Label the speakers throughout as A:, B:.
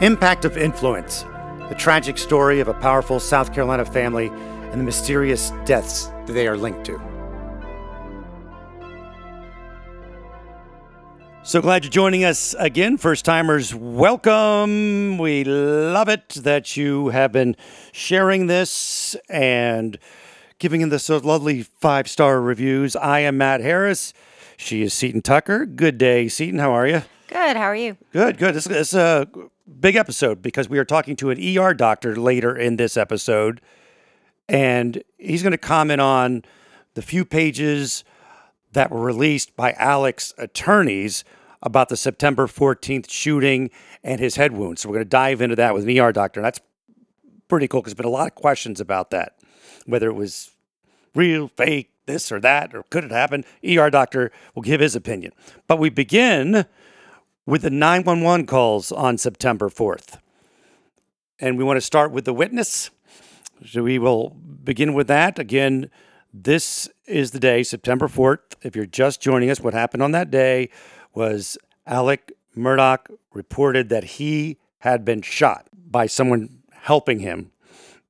A: Impact of Influence the tragic story of a powerful South Carolina family and the mysterious deaths that they are linked to. So glad you're joining us again. First timers, welcome. We love it that you have been sharing this and giving us those lovely five star reviews. I am Matt Harris. She is Seaton Tucker. Good day, Seaton. How are you?
B: Good. How are you?
A: Good, good. This, this is a uh, big episode because we are talking to an ER doctor later in this episode. And he's going to comment on the few pages that were released by Alec's attorneys about the September 14th shooting and his head wound. So we're going to dive into that with an ER doctor. And that's pretty cool because there's been a lot of questions about that, whether it was real, fake, this or that, or could it happen? ER doctor will give his opinion. But we begin with the 911 calls on September 4th. And we want to start with the witness. So we will begin with that. Again, this is the day, September 4th. If you're just joining us, what happened on that day was Alec Murdaugh reported that he had been shot by someone helping him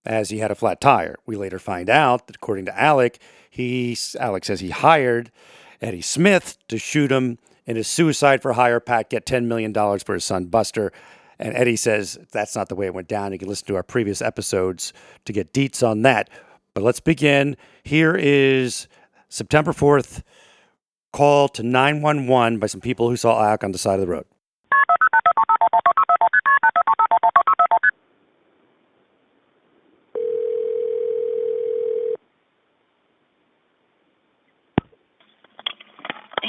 A: as he had a flat tire. We later find out that according to Alec, he Alec says he hired Eddie Smith to shoot him in his suicide for hire pact get $10 million for his son Buster. And Eddie says that's not the way it went down. You can listen to our previous episodes to get deets on that. But let's begin. Here is September 4th call to 911 by some people who saw Alec on the side of the road.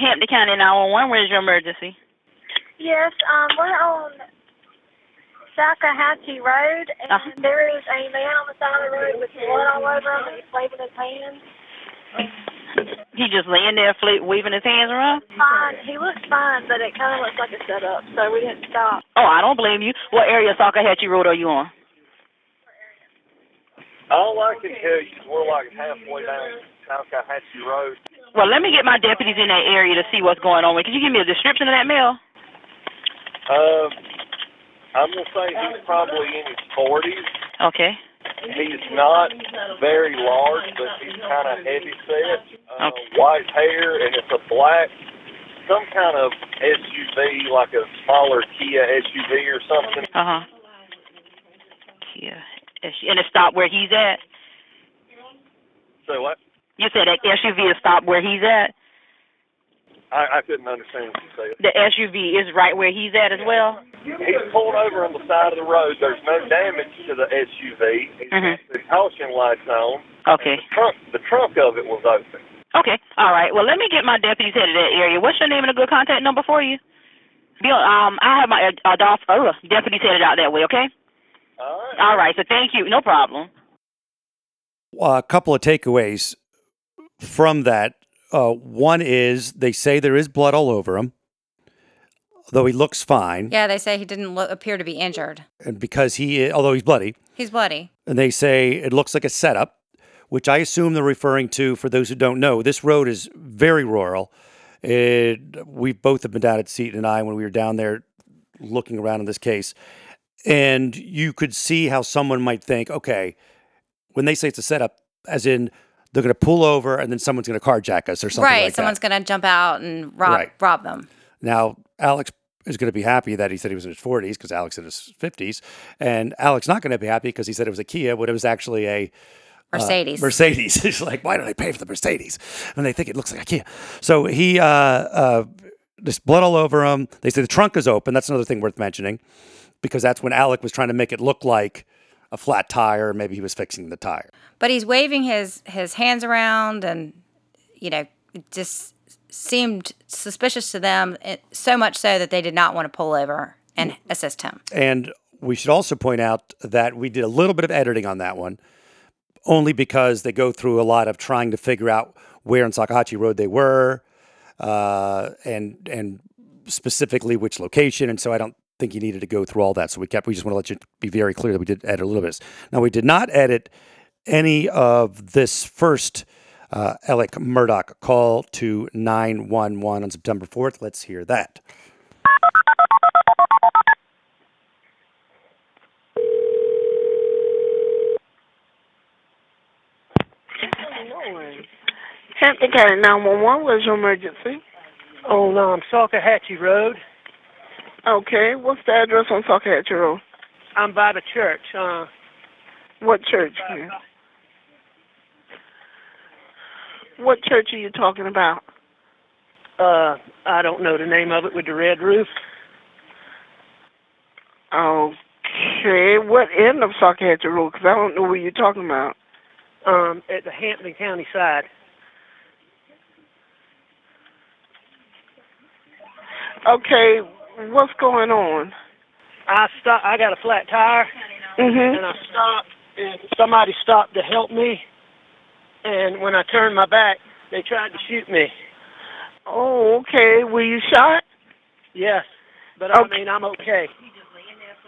C: Hampton County 911, where's your emergency?
D: Yes, um, we're on Salkehatchie Road, and
C: Uh-huh.
D: there is a man on the side of the road with blood all over him, and he's waving his hands.
C: He just laying there, fle- waving his hands around?
D: Fine, he looks fine, but it kind of looks like a setup, so we didn't stop.
C: Oh, I don't blame you. What area of Salkehatchie Road are you on?
E: All I can tell you is we're like halfway down Salkehatchie Road.
C: Well, let me get my deputies in that area to see what's going on. Can you give me a description of that male?
E: Um, I'm gonna say he's probably in his forties.
C: Okay.
E: He's not very large, but he's kind of heavy set. Uh,
C: Okay.
E: White hair, and it's a black, some kind of SUV, like a smaller Kia SUV or something.
C: Uh huh. Yeah. And it stopped where he's at?
E: So what?
C: You said that SUV is stopped where he's at?
E: I, I couldn't understand what you said.
C: The SUV is right where he's at as well?
E: He's pulled over on the side of the road. There's no damage to the SUV. He's
C: Mhm.
E: got the caution lights on.
C: Okay.
E: The trunk, the trunk of it was open.
C: Okay. All right. Well, let me get my deputies headed to that area. What's your name and a good contact number for you? Bill, um, I have my uh, uh, uh, deputies headed out that way. Okay.
E: All right.
C: All right. So thank you. No problem.
A: a couple of takeaways from that. Uh, one is they say there is blood all over him, though he looks fine.
B: Yeah, they say he didn't look, appear to be injured.
A: And because he, although he's bloody,
B: He's bloody.
A: and they say it looks like a setup, which I assume they're referring to. For those who don't know, this road is very rural. It, we both have been down at Seaton and I when we were down there looking around in this case, and you could see how someone might think, okay, when they say it's a setup, as in they're going to pull over and then someone's going to carjack us or something
B: right.
A: like
B: Someone's going to jump out and rob
A: Right.
B: rob them.
A: Now, Alex is going to be happy that he said he was in his 40s because Alex is in his 50s, and Alex not going to be happy because he said it was a Kia, but it was actually a
B: Mercedes.
A: Mercedes. He's like, why don't I pay for the Mercedes? And they think it looks like a Kia. So he, uh, uh, there's blood all over him. They say the trunk is open. That's another thing worth mentioning because that's when Alec was trying to make it look like a flat tire. Maybe he was fixing the tire.
B: but he's waving his his hands around and you know it just seemed suspicious to them so much so that they did not want to pull over and assist him
A: And we should also point out that we did a little bit of editing on that one, only because they go through a lot of trying to figure out where in Salkehatchie Road they were, uh, and and specifically which location. And so I don't think you needed to go through all that. So we kept. We just want to let you be very clear that we did edit a little bit. Now we did not edit any of this first uh, Alec Murdaugh call to nine one one on September fourth. Let's hear that.
F: Hampton County 911 was emergency.
G: Oh, on um, Salkehatchie Road,
F: Okay, what's the address on Salkehatchie Road?
G: I'm by the church. Uh,
F: What church? here? What church are you talking about?
G: uh, I don't know the name of it with the red roof.
F: Okay, what end of Salkehatchie Road? Because I don't know what you're talking about.
G: Um, at the Hampton County side.
F: Okay, what's going on?
G: I stop. I got a flat tire,
F: Mhm.
G: and I stopped, and somebody stopped to help me. And when I turned my back, they tried to shoot me.
F: Oh, okay. Were you shot?
G: Yes, but I mean I'm okay.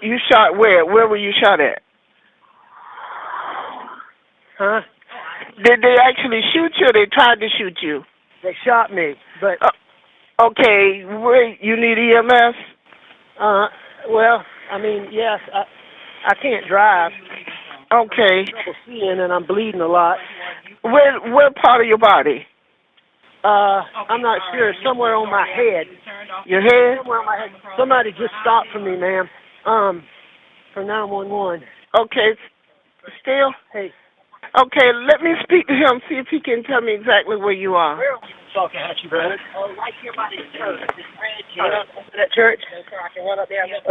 F: You shot where? Where were you shot at?
G: Huh?
F: Did they actually shoot you or they tried to shoot you?
G: They shot me, but
F: Uh, Okay, wait, you need EMS?
G: uh, well, I mean, yes, I I can't drive.
F: Okay.
G: Trouble seeing, and I'm bleeding a lot.
F: Where where part of your body?
G: Uh, I'm not sure. Somewhere on my head.
F: Your head?
G: Somewhere on my head. Somebody just stopped for me, ma'am. Um, for 911.
F: Okay. Still?
G: Hey,
F: Okay, let me speak to him, see if he can tell me exactly where you are.
G: Salkehatchie Road. Oh, right here by the church. This red church. Uh-huh. That church?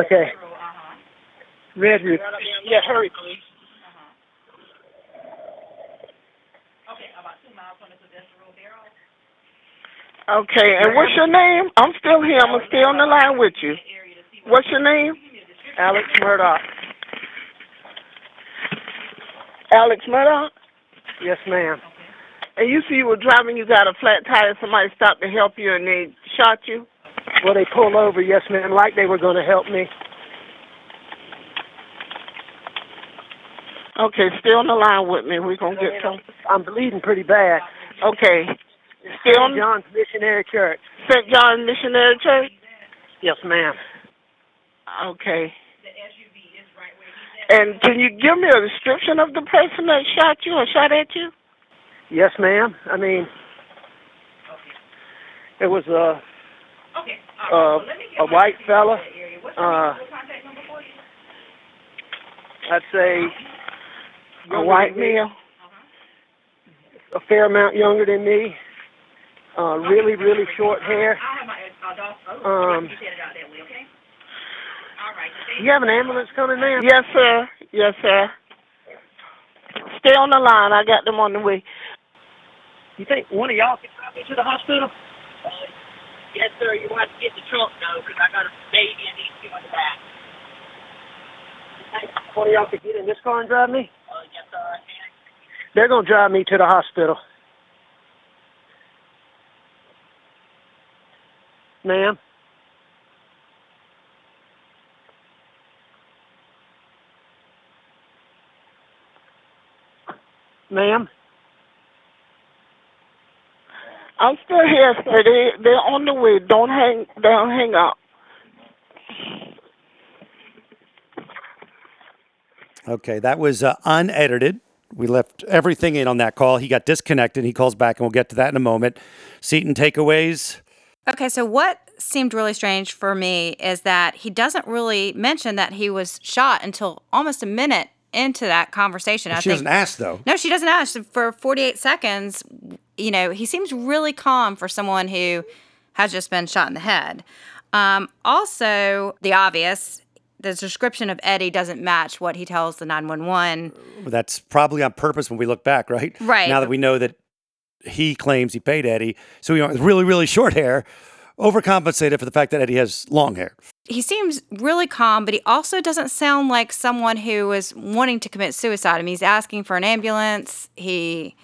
G: Okay. Red roof. Yeah, hurry, please. Uh-huh.
F: Okay, about to map on the rural barrel. Okay, and what's your name? I'm still here. I'm still on the line with you. What's your name?
G: Alex Murdaugh.
F: Alex Murdaugh?
G: Yes, ma'am.
F: And you see you were driving, you got a flat tire, somebody stopped to help you and they shot you?
G: Well, they pulled over, yes, ma'am, like they were going to help me.
F: Okay, stay on the line with me. We're going to get some.
G: I'm bleeding pretty bad.
F: Okay. Stay on
G: John's Missionary Church.
F: St. John Missionary Church?
G: Yes, ma'am.
F: Okay. And can you give me a description of the person that shot you or shot at you?
G: Yes, ma'am. I mean, it was a a, a white fella. Uh, I'd say
F: A white
G: than me,
F: male?
G: a fair amount younger than me. Uh, really, really short hair. Um, you have an ambulance coming, ma'am?
F: Yes, sir. Yes, sir. Stay on the line. I got them on the way.
G: You think one of y'all can drive me to the hospital?
H: Yes, sir. You want to get the trunk though, because I got a baby and these two in the back.
G: One of y'all could get in this car and drive me?
H: Uh, yes, sir. I can.
G: They're gonna drive me to the hospital. Ma'am? Ma'am?
F: I'm still here, sir. They they're on the way. Don't hang don't hang up.
A: Okay, that was uh, unedited. We left everything in on that call. He got disconnected. He calls back, and we'll get to that in a moment. Seaton takeaways.
B: Okay, so what seemed really strange for me is that he doesn't really mention that he was shot until almost a minute into that conversation. I
A: she
B: think
A: doesn't ask though.
B: No, she doesn't ask. For 48 seconds, you know, he seems really calm for someone who has just been shot in the head. Um, also, the obvious, the description of Eddie doesn't match what he tells the 911.
A: That's probably on purpose when we look back, right?
B: Right.
A: Now that we know that he claims he paid Eddie, so he went really, really short hair, overcompensated for the fact that Eddie has long hair.
B: He seems really calm, but he also doesn't sound like someone who is wanting to commit suicide. I mean, he's asking for an ambulance. He,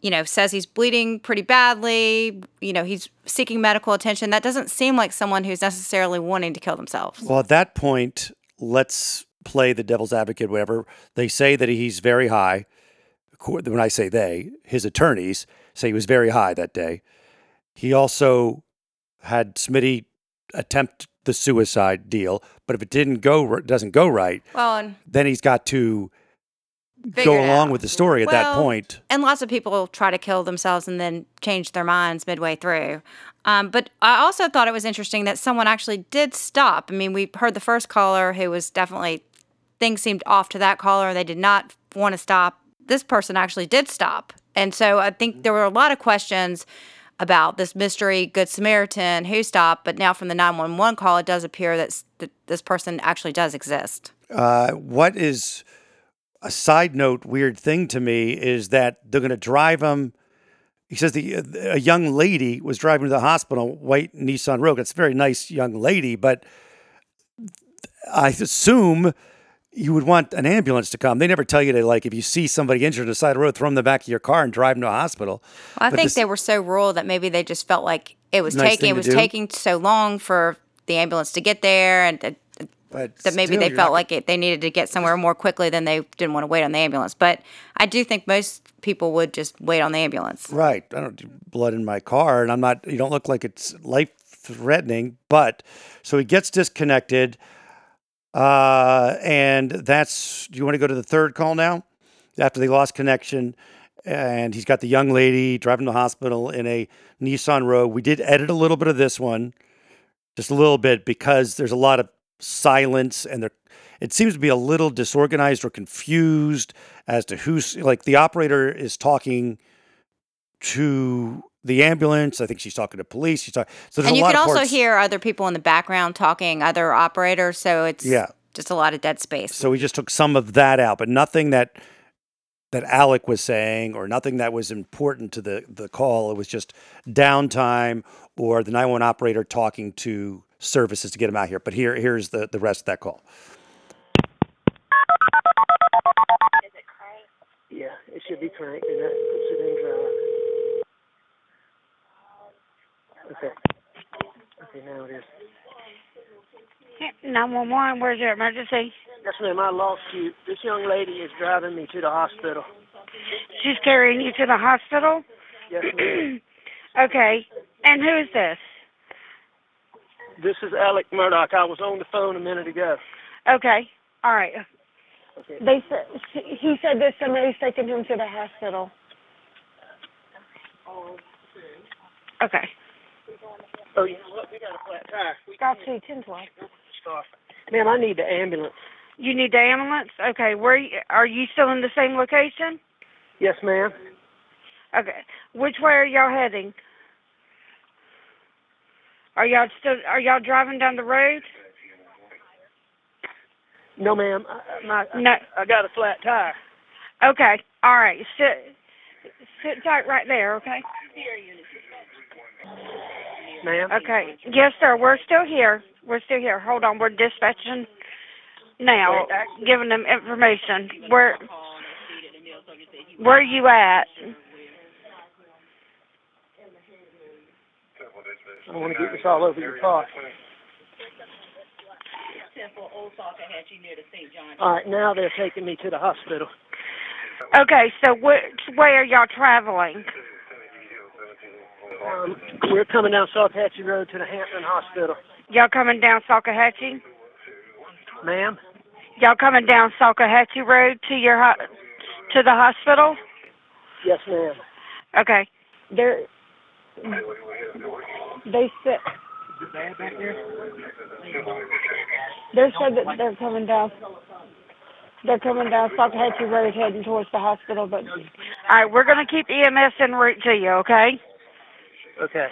B: you know, says he's bleeding pretty badly. You know, he's seeking medical attention. That doesn't seem like someone who's necessarily wanting to kill themselves.
A: Well, at that point, let's play the devil's advocate, whatever. They say that he's very high. When I say they, his attorneys say he was very high that day. He also had Smitty attempt the suicide deal, but if it didn't go, doesn't go right,
B: Well, and
A: then he's got to go along
B: out.
A: with the story at that point.
B: And lots of people try to kill themselves and then change their minds midway through. Um, but I also thought it was interesting that someone actually did stop. I mean, we heard the first caller who was definitely, things seemed off to that caller. They did not want to stop. This person actually did stop. And so I think there were a lot of questions about this mystery Good Samaritan who stopped. But now from the 911 call, it does appear that, s- that this person actually does exist.
A: Uh, what is a side note weird thing to me is that they're going to drive him. He says the uh, a young lady was driving to the hospital, white Nissan Rogue. It's a very nice young lady, but I assume you would want an ambulance to come. They never tell you to like if you see somebody injured on the side of the road, throw them in the back of your car and drive them to a hospital.
B: Well, I
A: But
B: think
A: this-
B: they were so rural that maybe they just felt like it was
A: Nice
B: taking it was
A: do.
B: taking so long for the ambulance to get there, and
A: But
B: that maybe
A: still,
B: they felt
A: not-
B: like it, they needed to get somewhere more quickly than they didn't want to wait on the ambulance. But I do think most people would just wait on the ambulance.
A: Right. I don't do blood in my car, and I'm not. You don't look like it's life threatening, but so he gets disconnected, uh, and that's. Do you want to go to the third call now? After they lost connection, and he's got the young lady driving to the hospital in a Nissan Rogue. We did edit a little bit of this one, just a little bit, because there's a lot of silence, and there. It seems to be a little disorganized or confused as to who's like the operator is talking to the ambulance. I think she's talking to police. She's talking. So there's
B: and you could
A: of
B: also
A: parts.
B: hear other people in the background talking, other operators. So it's
A: Yeah.
B: just a lot of dead space.
A: So we just took some of that out, but nothing that that Alec was saying or nothing that was important to the the call. It was just downtime or the nine one operator talking to services to get him out here. But here here's the the rest of that call.
G: Yeah, it should be cranked and that puts it in drive. Okay. Okay, now it is.
D: 911, where's your emergency?
G: Yes, ma'am, I lost you. This young lady is driving me to the hospital.
D: She's carrying you to the hospital?
G: Yes, ma'am.
D: okay. And who's this?
G: This is Alec Murdaugh. I was on the phone a minute ago.
D: Okay. All right.
G: Okay.
D: They said he said that somebody's taking him to the hospital. Okay.
G: Oh, you know what? We got a flat tire. We
D: Got to ten twelve.
G: start. Ma'am, I need the ambulance.
D: You need the ambulance? Okay. Where are you still in the same location?
G: Yes, ma'am.
D: Okay. Which way are y'all heading? Are y'all still are y'all driving down the road?
G: No, ma'am. I, I- my,
D: No.
G: I got a flat tire.
D: Okay. All right. Sit sit tight right there, okay?
G: Ma'am.
D: Okay. Yes, sir. We're still here. We're still here. Hold on. We're dispatching now, giving them information. Where where are you at?
G: I don't want to get this all over your car. All right, now they're taking me to the hospital.
D: Okay. So which way are y'all traveling?
G: Um, we're coming down Salkehatchie Road to the Hampton Hospital.
D: Y'all coming down Salkehatchie?
G: Ma'am?
D: Y'all coming down Salkehatchie Road to your ho- to the hospital?
G: Yes, ma'am.
D: Okay. They're they said they said that they're coming down they're coming down Salkehatchie Road heading towards the hospital but all right, we're gonna keep EMS en route to you, okay?
G: Okay.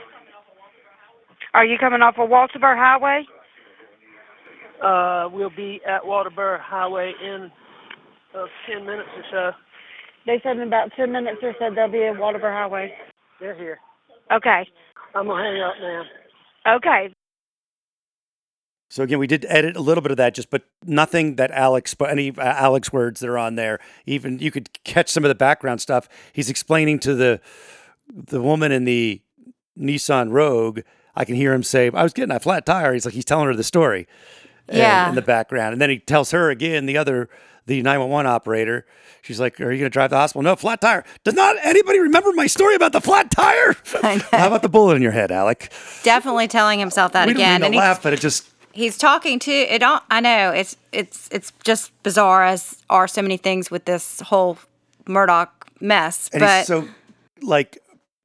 D: Are you coming off of Walterboro Highway?
G: Uh, we'll be at Walterboro Highway in uh, 10 minutes or so.
D: They said in about ten minutes or so they'll be at Walterboro Highway.
G: They're here.
D: Okay.
G: I'm going to hang up now.
D: Okay.
A: So again, we did edit a little bit of that, just but nothing that Alex, but any uh, Alex words that are on there. Even you could catch some of the background stuff. He's explaining to the the woman in the Nissan Rogue. I can hear him say, "I was getting a flat tire." He's like he's telling her the story, and-
B: Yeah.
A: in the background, and then he tells her again, the other the nine one one operator. She's like, "Are you going to drive to the hospital?" No, flat tire. Does not anybody remember my story about the flat tire? How about the bullet in your head, Alec?
B: Definitely telling himself that
A: we
B: again.
A: mean to
B: and
A: laugh, but it just
B: he's talking to it. All, I know it's it's it's just bizarre as are so many things with this whole Murdaugh mess.
A: And
B: but
A: he's so like,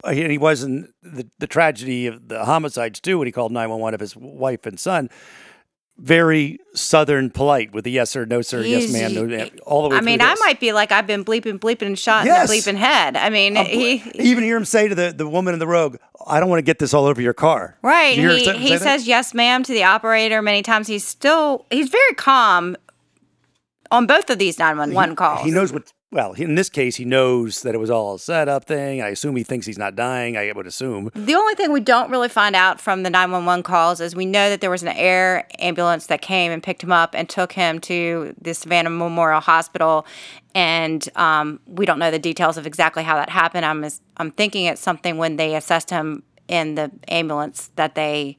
A: uh, and he wasn't the, the tragedy of the homicides too when he called 911 of his wife and son. Very southern polite with the yes sir, no sir, yes
B: He's-
A: ma'am, no, all the way
B: I mean, I might be like I've been bleeping, bleeping, and shot
A: Yes.
B: in the bleeping head. I mean,
A: Uh,
B: he
A: even hear him say to the, the woman in the rogue, I don't want to get this all over your car.
B: right.
A: You
B: He he
A: say
B: says yes, ma'am, to the operator many times. He's still he's very calm on both of these nine one one calls.
A: He knows what. Well, in this case, he knows that it was all a setup thing. I assume he thinks he's not dying. I would assume.
B: The only thing we don't really find out from the 911 calls is we know that there was an air ambulance that came and picked him up and took him to the Savannah Memorial Hospital. And um, we don't know the details of exactly how that happened. I'm, I'm thinking it's something when they assessed him in the ambulance that they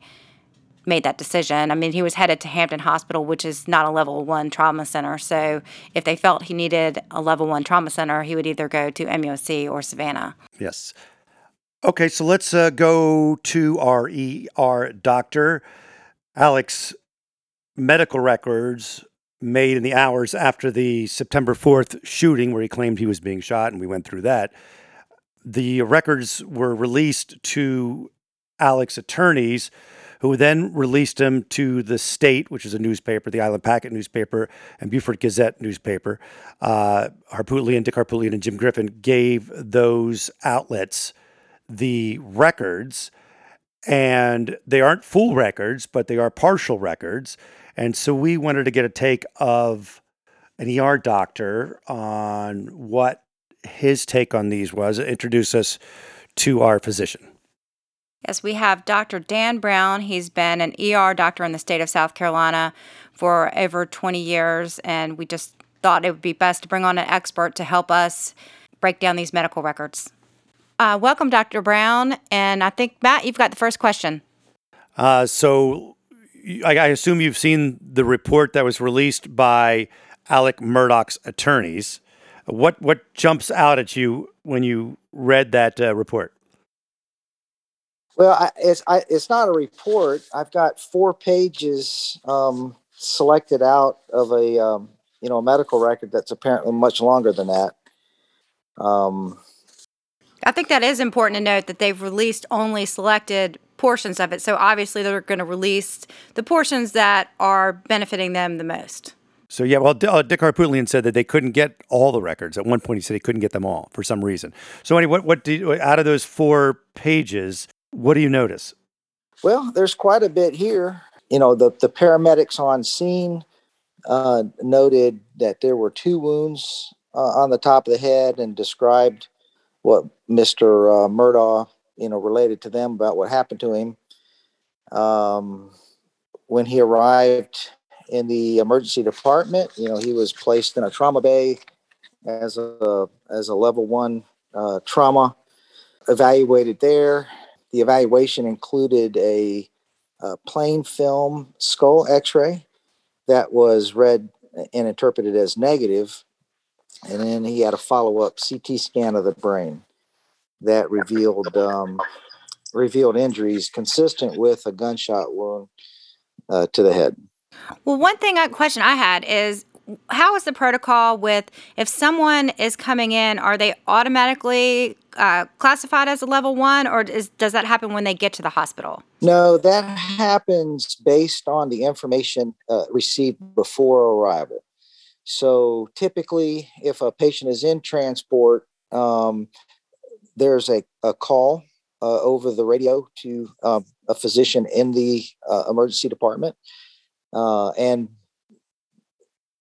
B: made that decision. I mean, he was headed to Hampton Hospital, which is not a level one trauma center. So if they felt he needed a level one trauma center, he would either go to MUSC or Savannah.
A: Yes. Okay, so let's uh, go to our ER doctor. Alex, medical records made in the hours after the September 4th shooting, where he claimed he was being shot, and we went through that. The records were released to Alex attorneys, who then released him to the state, which is a newspaper, the Island Packet newspaper, and Beaufort Gazette newspaper. Uh, Harpootlian, Dick Harpootlian, and Jim Griffin gave those outlets the records, and they aren't full records, but they are partial records. And so we wanted to get a take of an ER doctor on what his take on these was. Introduce us to our physician.
B: Yes, we have Dr. Dan Brown. He's been an ER doctor in the state of South Carolina for over 20 years, and we just thought it would be best to bring on an expert to help us break down these medical records. Uh, welcome, Dr. Brown. And I think, Matt, you've got the first question.
A: Uh, so I assume you've seen the report that was released by Alec Murdaugh's attorneys. What what jumps out at you when you read that uh, report?
I: Well, I, it's I, it's not a report. I've got four pages um, selected out of a um, you know a medical record that's apparently much longer than that. Um,
B: I think that is important to note that they've released only selected portions of it. So obviously, they're going to release the portions that are benefiting them the most.
A: So yeah, well, D- uh, Dick Harpootlian said that they couldn't get all the records. At one point, he said he couldn't get them all for some reason. So anyway, what what did you, out of those four pages? What do you notice?
I: well, there's quite a bit here. You know, the the paramedics on scene uh, noted that there were two wounds uh, on the top of the head and described what Mister uh, Murdaugh you know related to them about what happened to him. Um, when he arrived in the emergency department, you know, he was placed in a trauma bay as a as a level one uh, trauma, evaluated there. The evaluation included a, a plain film skull X-ray that was read and interpreted as negative, and then he had a follow-up CT scan of the brain that revealed um, revealed injuries consistent with a gunshot wound uh, to the head.
B: Well, one thing, a question I had is how is the protocol with if someone is coming in, are they automatically uh, classified as a level one, or is, does that happen when they get to the hospital?
I: No, that happens based on the information uh, received before arrival. So typically, if a patient is in transport, um, there's a, a call uh, over the radio to um, a physician in the uh, emergency department. Uh, and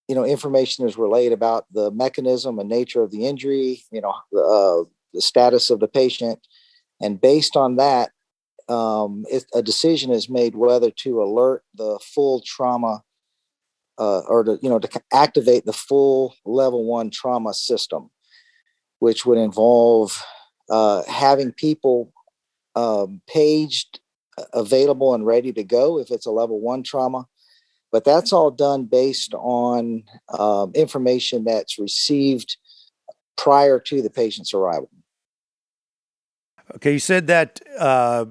I: you know, information is relayed about the mechanism and nature of the injury, you know, uh, the status of the patient. And based on that, um, it, a decision is made whether to alert the full trauma uh, or to you know to activate the full level one trauma system, which would involve uh, having people um, paged, uh, available, and ready to go if it's a level one trauma. But that's all done based on um, information that's received prior to the patient's arrival.
A: Okay, you said that uh,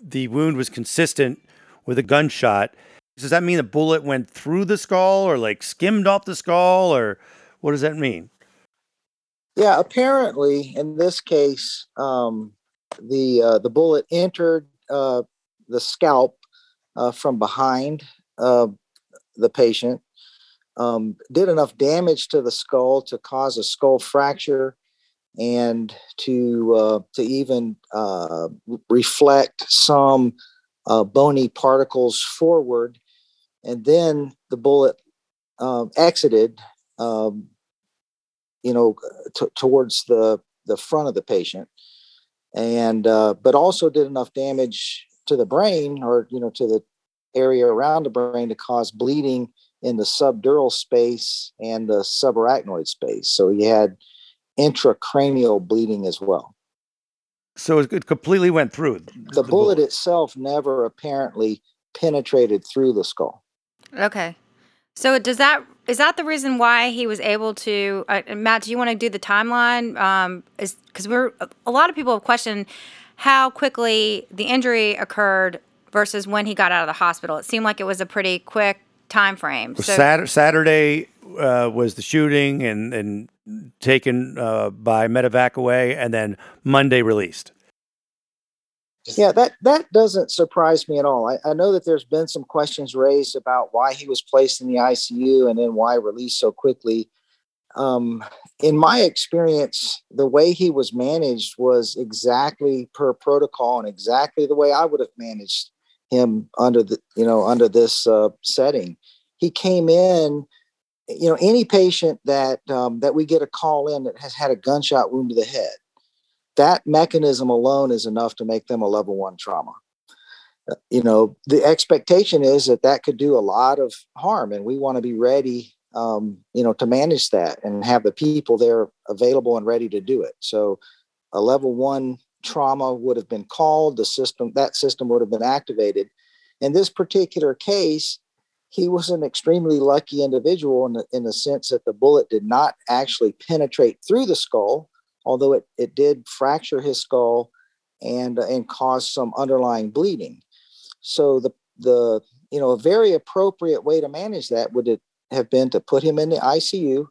A: the wound was consistent with a gunshot. Does that mean the bullet went through the skull or like skimmed off the skull or what does that mean?
I: Yeah, apparently in this case, um, the uh, the bullet entered uh, the scalp uh, from behind uh, the patient, um, did enough damage to the skull to cause a skull fracture, and to uh, to even uh, reflect some uh, bony particles forward, and then the bullet um, exited. Um, you know, t- towards the the front of the patient, and uh, but also did enough damage to the brain or you know to the area around the brain to cause bleeding in the subdural space and the subarachnoid space. So he had intracranial bleeding as well.
A: So it completely went through.
I: The, the bullet, bullet itself never apparently penetrated through the skull.
B: Okay. So does that is that the reason why he was able to? Uh, Matt, do you want to do the timeline? Um, is because we're a lot of people have questioned how quickly the injury occurred versus when he got out of the hospital. It seemed like it was a pretty quick time frame.
A: So, Saturday, Saturday uh, was the shooting and and taken uh, by medevac away, and then Monday released.
I: Yeah, that that doesn't surprise me at all. I, I, know that there's been some questions raised about why he was placed in the ICU and then why released so quickly. Um, in my experience, the way he was managed was exactly per protocol and exactly the way I would have managed him under the you know under this uh, setting. He came in. You know, any patient that um, that we get a call in that has had a gunshot wound to the head that mechanism alone is enough to make them a level one trauma. Uh, you know, the expectation is that that could do a lot of harm, and we want to be ready, um, you know, to manage that and have the people there available and ready to do it. So, a level one trauma would have been called. The system, that system would have been activated. In this particular case, he was an extremely lucky individual in the, in the sense that the bullet did not actually penetrate through the skull although it, it did fracture his skull and and cause some underlying bleeding. So the the you know a very appropriate way to manage that would have been to put him in the ICU.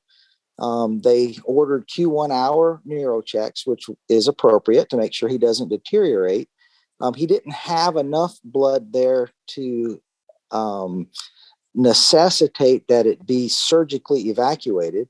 I: Um, they ordered Q1 hour neuro checks, which is appropriate to make sure he doesn't deteriorate. Um, he didn't have enough blood there to um, necessitate that it be surgically evacuated.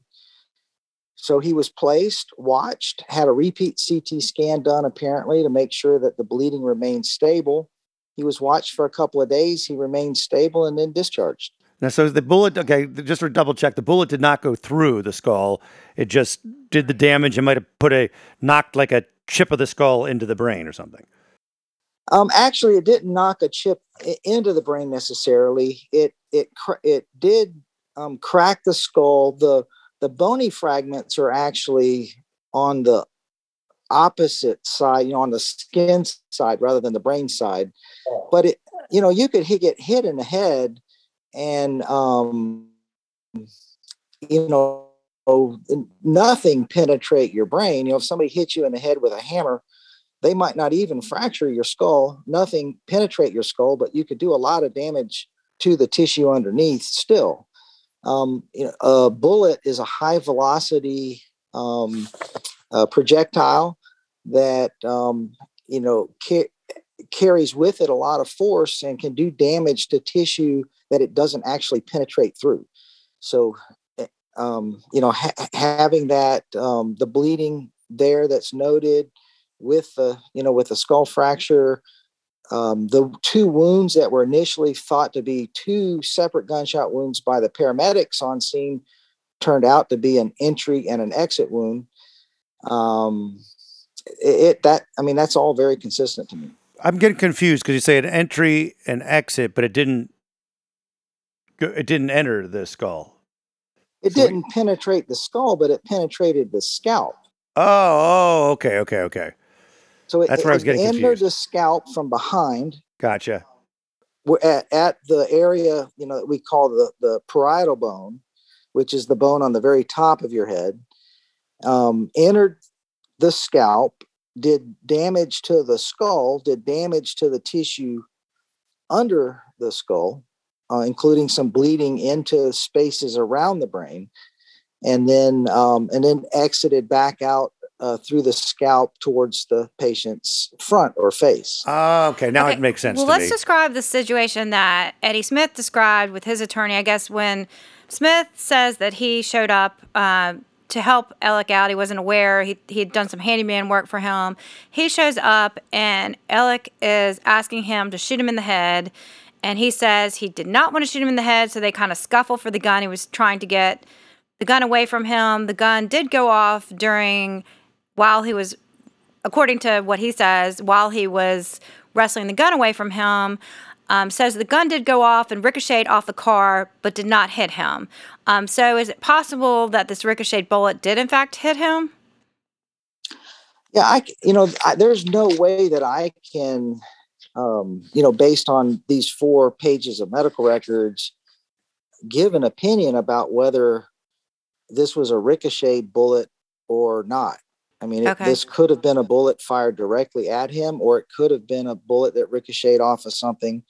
I: So he was placed, watched, had a repeat CT scan done apparently to make sure that the bleeding remained stable. He was watched for a couple of days. He remained stable and then discharged.
A: Now, so the bullet, okay, just for double check, the bullet did not go through the skull. It just did the damage. It might have put a, knocked like a chip of the skull into the brain or something.
I: Um, actually, it didn't knock a chip into the brain necessarily. It, it, it did um, crack the skull. The, the bony fragments are actually on the opposite side, you know, on the skin side rather than the brain side. But it, you know, you could hit, get hit in the head and, um, you know, nothing penetrate your brain. You know, if somebody hits you in the head with a hammer, they might not even fracture your skull, nothing penetrate your skull, but you could do a lot of damage to the tissue underneath still um, you know, a bullet is a high velocity um, uh, projectile that um, you know carries with it a lot of force and can do damage to tissue that it doesn't actually penetrate through. So, eh, um, you know, ha- having that um, the bleeding there that's noted with the you know with the skull fracture um, the two wounds that were initially thought to be two separate gunshot wounds by the paramedics on scene turned out to be an entry and an exit wound. Um, it, it that I mean that's all very consistent to me.
A: I'm getting confused because you say an entry and exit, but it didn't. It didn't enter the skull.
I: It so didn't penetrate the skull, but it penetrated the scalp.
A: Oh, oh, okay, okay, okay.
I: So it, That's where it, I was getting entered confused. the scalp from behind.
A: Gotcha.
I: We're at, at the area, you know, that we call the, the parietal bone, which is the bone on the very top of your head, um, entered the scalp, did damage to the skull, did damage to the tissue under the skull, uh, including some bleeding into spaces around the brain, and then um, and then exited back out uh, through the scalp towards the patient's front or face.
A: Oh, okay. Now
B: Okay,
A: it makes sense
B: Well,
A: to
B: let's
A: me.
B: describe the situation that Eddie Smith described with his attorney. I guess when Smith says that he showed up uh, to help Alec out, he wasn't aware. He he had done some handyman work for him. He shows up, and Alec is asking him to shoot him in the head. And he says he did not want to shoot him in the head, so they kind of scuffle for the gun. He was trying to get the gun away from him. The gun did go off during while he was according to what he says, while he was wrestling the gun away from him, um, says the gun did go off and ricocheted off the car, but did not hit him. Um, so, is it possible that this ricocheted bullet did in fact hit him?
I: Yeah, I you know I, there's no way that I can, um, you know, based on these four pages of medical records, give an opinion about whether this was a ricochet bullet or not. I mean, it,
B: Okay.
I: this could have been a bullet fired directly at him, or it could have been a bullet that ricocheted off of something.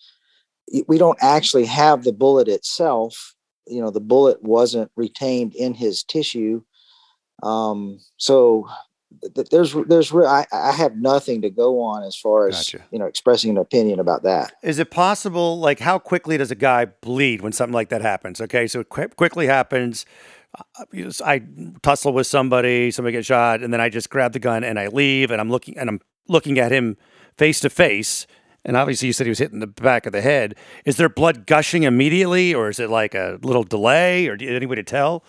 I: We don't actually have the bullet itself. You know, the bullet wasn't retained in his tissue. Um, so th- th- there's there's re- I, I have nothing to go on as far as
A: Gotcha.
I: you know expressing an opinion about that.
A: Is it possible, like, how quickly does a guy bleed when something like that happens? Okay, so it qui- quickly happens. uh, I tussle with somebody, somebody gets shot, and then I just grab the gun and I leave, and I'm looking and I'm looking at him face to face. And obviously, you said he was hitting the back of the head. Is there blood gushing immediately, or is it like a little delay, or do you, any way to tell?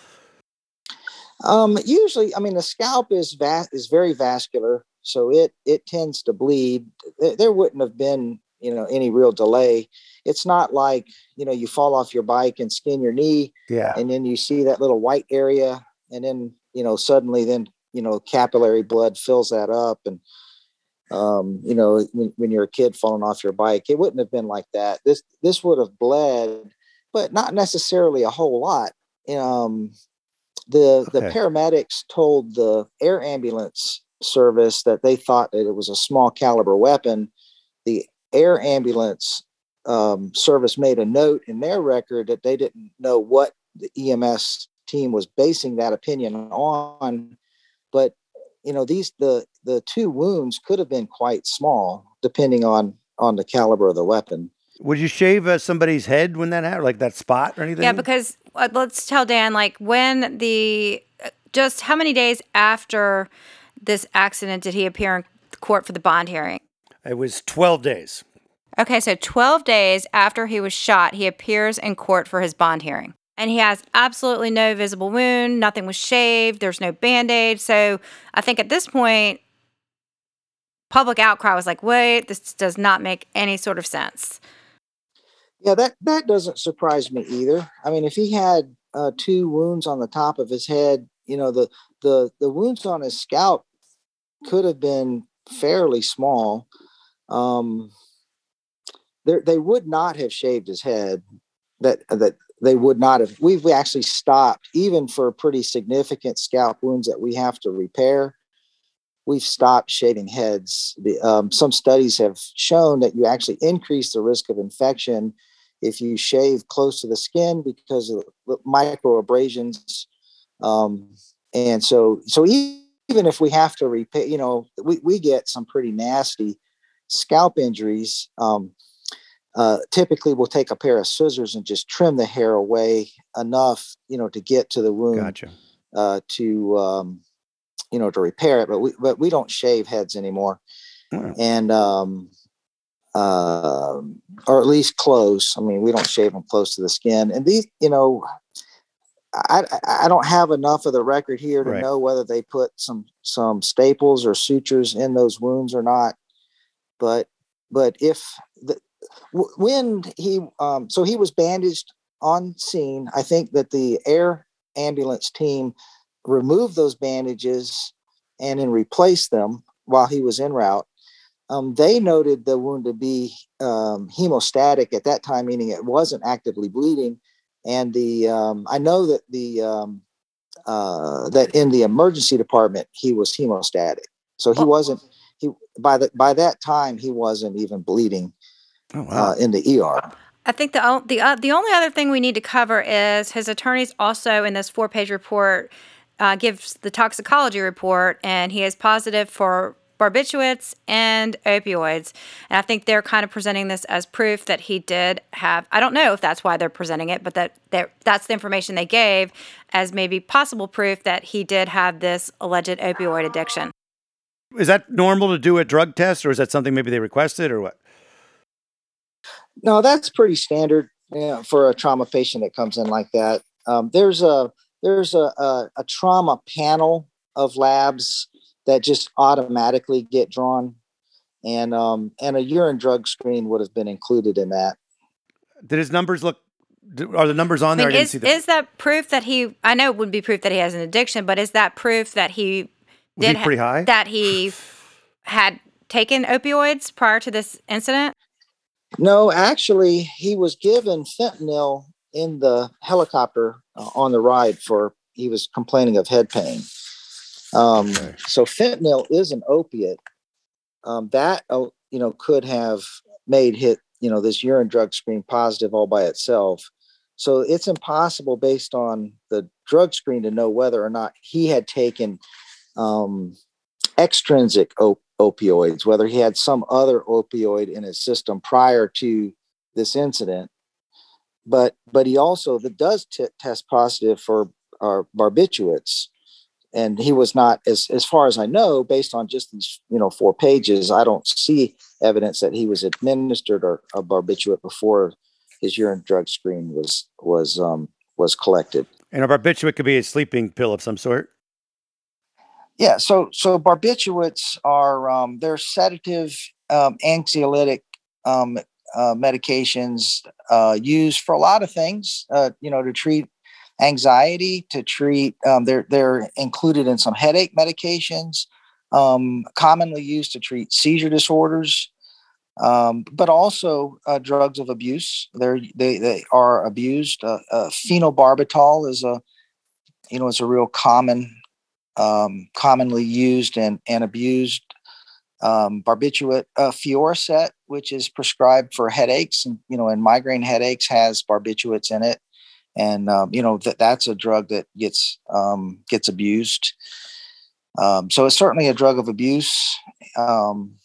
I: Um, usually, I mean, the scalp is va- is very vascular, so it it tends to bleed. There, there wouldn't have been you know any real delay. It's not like you know you fall off your bike and skin your knee,
A: Yeah.
I: and then you see that little white area, and then you know suddenly then you know capillary blood fills that up, and um, you know when, when you're a kid falling off your bike, it wouldn't have been like that. This this would have bled, but not necessarily a whole lot. Um, the the paramedics told the air ambulance service that they thought that it was a small caliber weapon. The air ambulance um, service made a note in their record that they didn't know what the EMS team was basing that opinion on, but you know these the the two wounds could have been quite small depending on on the caliber of the weapon.
A: Would you shave uh, somebody's head when that happened, like that spot or anything?
B: Yeah, because uh, let's tell Dan, like, when the uh, just how many days after this accident did he appear in court for the bond hearing?
A: it was 12 days.
B: Okay, so 12 days after he was shot, he appears in court for his bond hearing. And he has absolutely no visible wound, nothing was shaved, there's no band aid. So I think at this point, public outcry was like, wait, this does not make any sort of sense.
I: Yeah, that that doesn't surprise me either. I mean, if he had uh, two wounds on the top of his head, you know, the the the wounds on his scalp could have been fairly small. Um, they they would not have shaved his head. That that they would not have. We've actually stopped even for pretty significant scalp wounds that we have to repair. We've stopped shaving heads. The, um, some studies have shown that you actually increase the risk of infection if you shave close to the skin because of micro abrasions. Um, and so, so even if we have to repair, you know, we, we get some pretty nasty scalp injuries. Um, uh, typically, we'll take a pair of scissors and just trim the hair away enough, you know, to get to the wound
A: Gotcha.
I: uh, to, um, you know, to repair it. But we, but we don't shave heads anymore
A: Oh.
I: and um, um or at least close. I mean, we don't shave them close to the skin. And these, you know, I I don't have enough of the record here to
A: Right.
I: know whether they put some some staples or sutures in those wounds or not. But but if the when he um so he was bandaged on scene, I think that the air ambulance team removed those bandages and then replaced them while he was en route um, they noted the wound to be um, hemostatic at that time, meaning it wasn't actively bleeding. And the um, I know that the um, uh, that in the emergency department he was hemostatic, so he
B: Oh.
I: wasn't he by the by that time he wasn't even bleeding
A: Oh, wow.
I: uh, in the ER.
B: I think the the uh, the only other thing we need to cover is his attorneys also in this four page report uh, gives the toxicology report, and he is positive for barbiturates and opioids. And I think they're kind of presenting this as proof that he did have. I don't know if that's why they're presenting it, but that that that's the information they gave as maybe possible proof that he did have this alleged opioid addiction.
A: Is that normal to do a drug test, or is that something maybe they requested, or what?
I: No, that's pretty standard you know, for a trauma patient that comes in like that. Um, there's a there's a, a, a trauma panel of labs that just automatically get drawn, and um, and a urine drug screen would have been included in that.
A: Did his numbers look? Are the numbers on
B: I
A: there?
B: mean,
A: I didn't
B: is,
A: see
B: is that proof that he? I know it would be proof that he has an addiction, but is that proof that he
A: Was he
B: did ha-
A: pretty high?
B: that he had taken opioids prior to this incident?
I: No, actually, he was given fentanyl in the helicopter uh, on the ride for he was complaining of head pain. Um,
A: Okay.
I: So fentanyl is an opiate um, that uh, you know could have made hit you know this urine drug screen positive all by itself. So it's impossible based on the drug screen to know whether or not he had taken um, extrinsic op- opioids, whether he had some other opioid in his system prior to this incident. But but he also that does t- test positive for barbiturates, and he was not as as far as I know, based on just these you know four pages. I don't see evidence that he was administered or a barbiturate before his urine drug screen was was um, was collected.
A: and a barbiturate could be a sleeping pill of some sort.
I: Yeah, so so barbiturates are um, they're sedative, um, anxiolytic um, uh, medications uh, used for a lot of things. Uh, you know, to treat anxiety, to treat um, they're they're included in some headache medications, um, commonly used to treat seizure disorders, um, but also uh, drugs of abuse. They're they they are abused. Uh, uh, phenobarbital is a you know is a real common um, commonly used and, and abused um, barbiturate uh, Fioricet, which is prescribed for headaches and you know and migraine headaches has barbiturates in it, and um, you know that that's a drug that gets um, gets abused. Um, so it's certainly a drug of abuse um,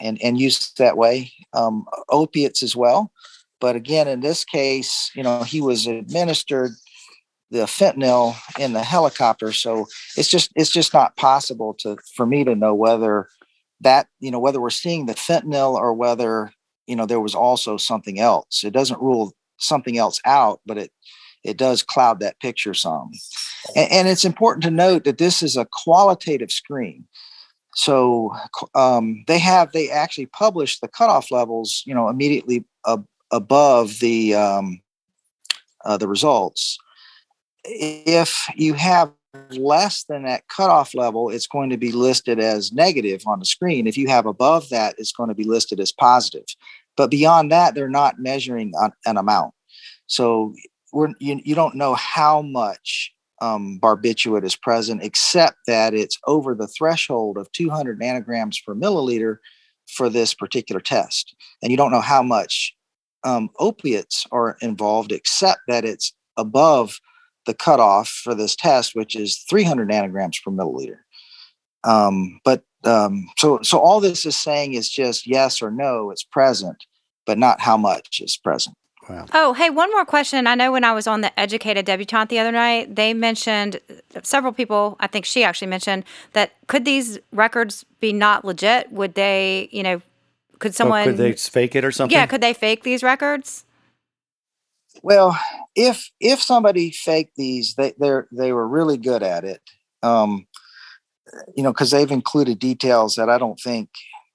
I: and and used that way. Um, opiates as well, but again in this case, you know he was administered the fentanyl in the helicopter. So it's just it's just not possible to for me to know whether that you know whether we're seeing the fentanyl or whether you know there was also something else. It doesn't rule something else out but it it does cloud that picture some. And, and it's important to note that this is a qualitative screen. So um, they have they actually publish the cutoff levels you know immediately ab- above the um, uh, the results if you have less than that cutoff level, it's going to be listed as negative on the screen. If you have above that, it's going to be listed as positive. But beyond that, they're not measuring an, amount. So we're, you, you don't know how much um, barbiturate is present, except that it's over the threshold of 200 nanograms per milliliter for this particular test. And you don't know how much um, opiates are involved, except that it's above the cutoff for this test, which is 300 nanograms per milliliter. Um, but um, so, so all this is saying is just yes or no, it's present, but not how much is present.
A: Wow.
B: Oh, hey, one more question. I know when I was on the Educated Debutante the other night, they mentioned several people, I think she actually mentioned that could these records be not legit? Would they, you know, could someone
A: Oh, could they fake it or something?
B: Yeah, could they fake these records?
I: Well, if if somebody faked these, they they're they were really good at it. Um, you know, because they've included details that I don't think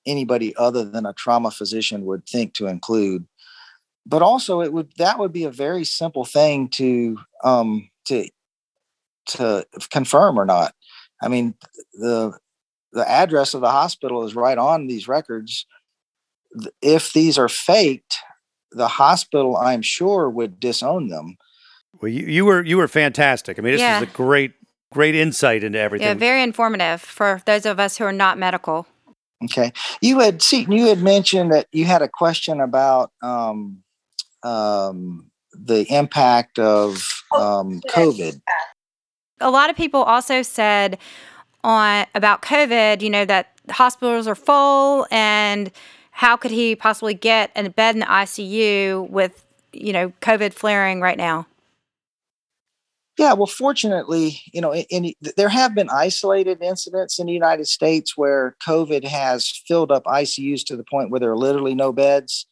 I: anybody other than a trauma physician would think to include. But also, it would that would be a very simple thing to um, to to confirm or not. I mean, the the address of the hospital is right on these records. If these are faked, the hospital, I'm sure, would disown them.
A: Well, you, you were you were fantastic. I mean, this
B: Yeah.
A: is a great great insight into everything.
B: Yeah, very informative for those of us who are not medical.
I: Okay, you had Seaton. You had mentioned that you had a question about um, um, the impact of um, COVID.
B: A lot of people also said on about COVID, you know, that hospitals are full and how could he possibly get a bed in the ICU with, you know, COVID flaring right now?
I: Yeah, well, fortunately, you know, in, in, there have been isolated incidents in the United States where COVID has filled up ICUs to the point where there are literally no beds,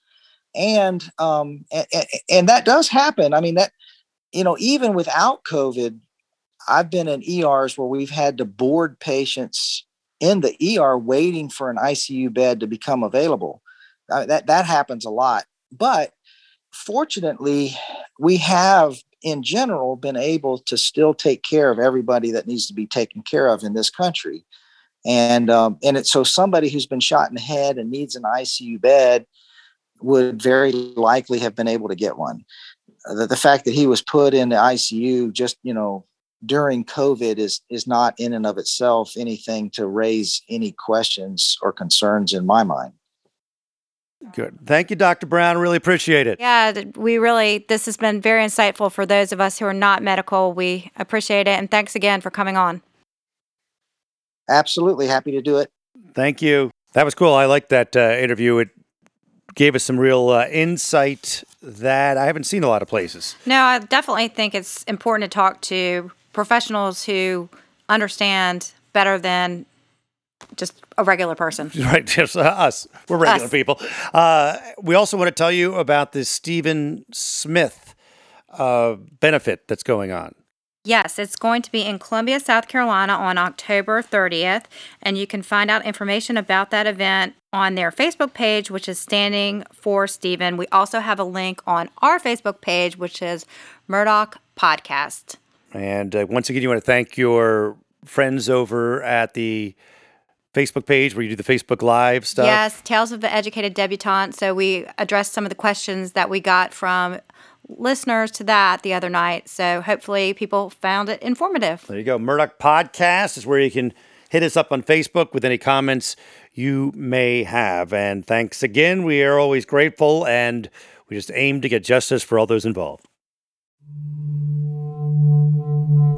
I: and um, and, and that does happen. I mean, that you know, even without COVID, I've been in ERs where we've had to board patients in the ER waiting for an ICU bed to become available. Uh, that that happens a lot, but fortunately, we have in general been able to still take care of everybody that needs to be taken care of in this country. And um, and it's so somebody who's been shot in the head and needs an icu bed would very likely have been able to get one. The, the fact that he was put in the icu just you know during covid is is not in and of itself anything to raise any questions or concerns in my mind
A: Good. Thank you, Dr. Brown. Really appreciate it.
B: Yeah, we really, this has been very insightful for those of us who are not medical. We appreciate it. And thanks again for coming on.
I: Absolutely. Happy to do it.
A: Thank you. That was cool. I liked that uh, interview. It gave us some real uh, insight that I haven't seen a lot of places.
B: No, I definitely think it's important to talk to professionals who understand better than just a regular person.
A: Right, just uh, us. We're regular
B: Us.
A: people. Uh, we also want to tell you about this Stephen Smith uh, benefit that's going on.
B: Yes, it's going to be in Columbia, South Carolina on October 30th. And you can find out information about that event on their Facebook page, which is Standing for Stephen. We also have a link on our Facebook page, which is Murdaugh Podcast.
A: And uh, once again, you want to thank your friends over at the Facebook page where you do the Facebook Live stuff.
B: Yes, Tales of the Educated Debutante. So we addressed some of the questions that we got from listeners to that the other night. So hopefully people found it informative.
A: There you go. Murdaugh Podcast is where you can hit us up on Facebook with any comments you may have. And thanks again. We are always grateful and we just aim to get justice for all those involved.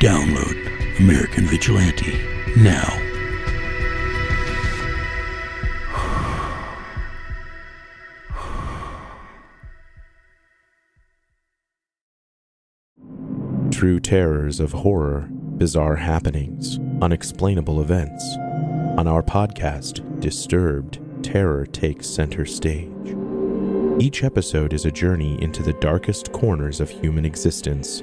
J: Download American Vigilante now.
K: True terrors of horror, bizarre happenings, unexplainable events. On our podcast, Disturbed, terror takes center stage. Each episode is a journey into the darkest corners of human existence,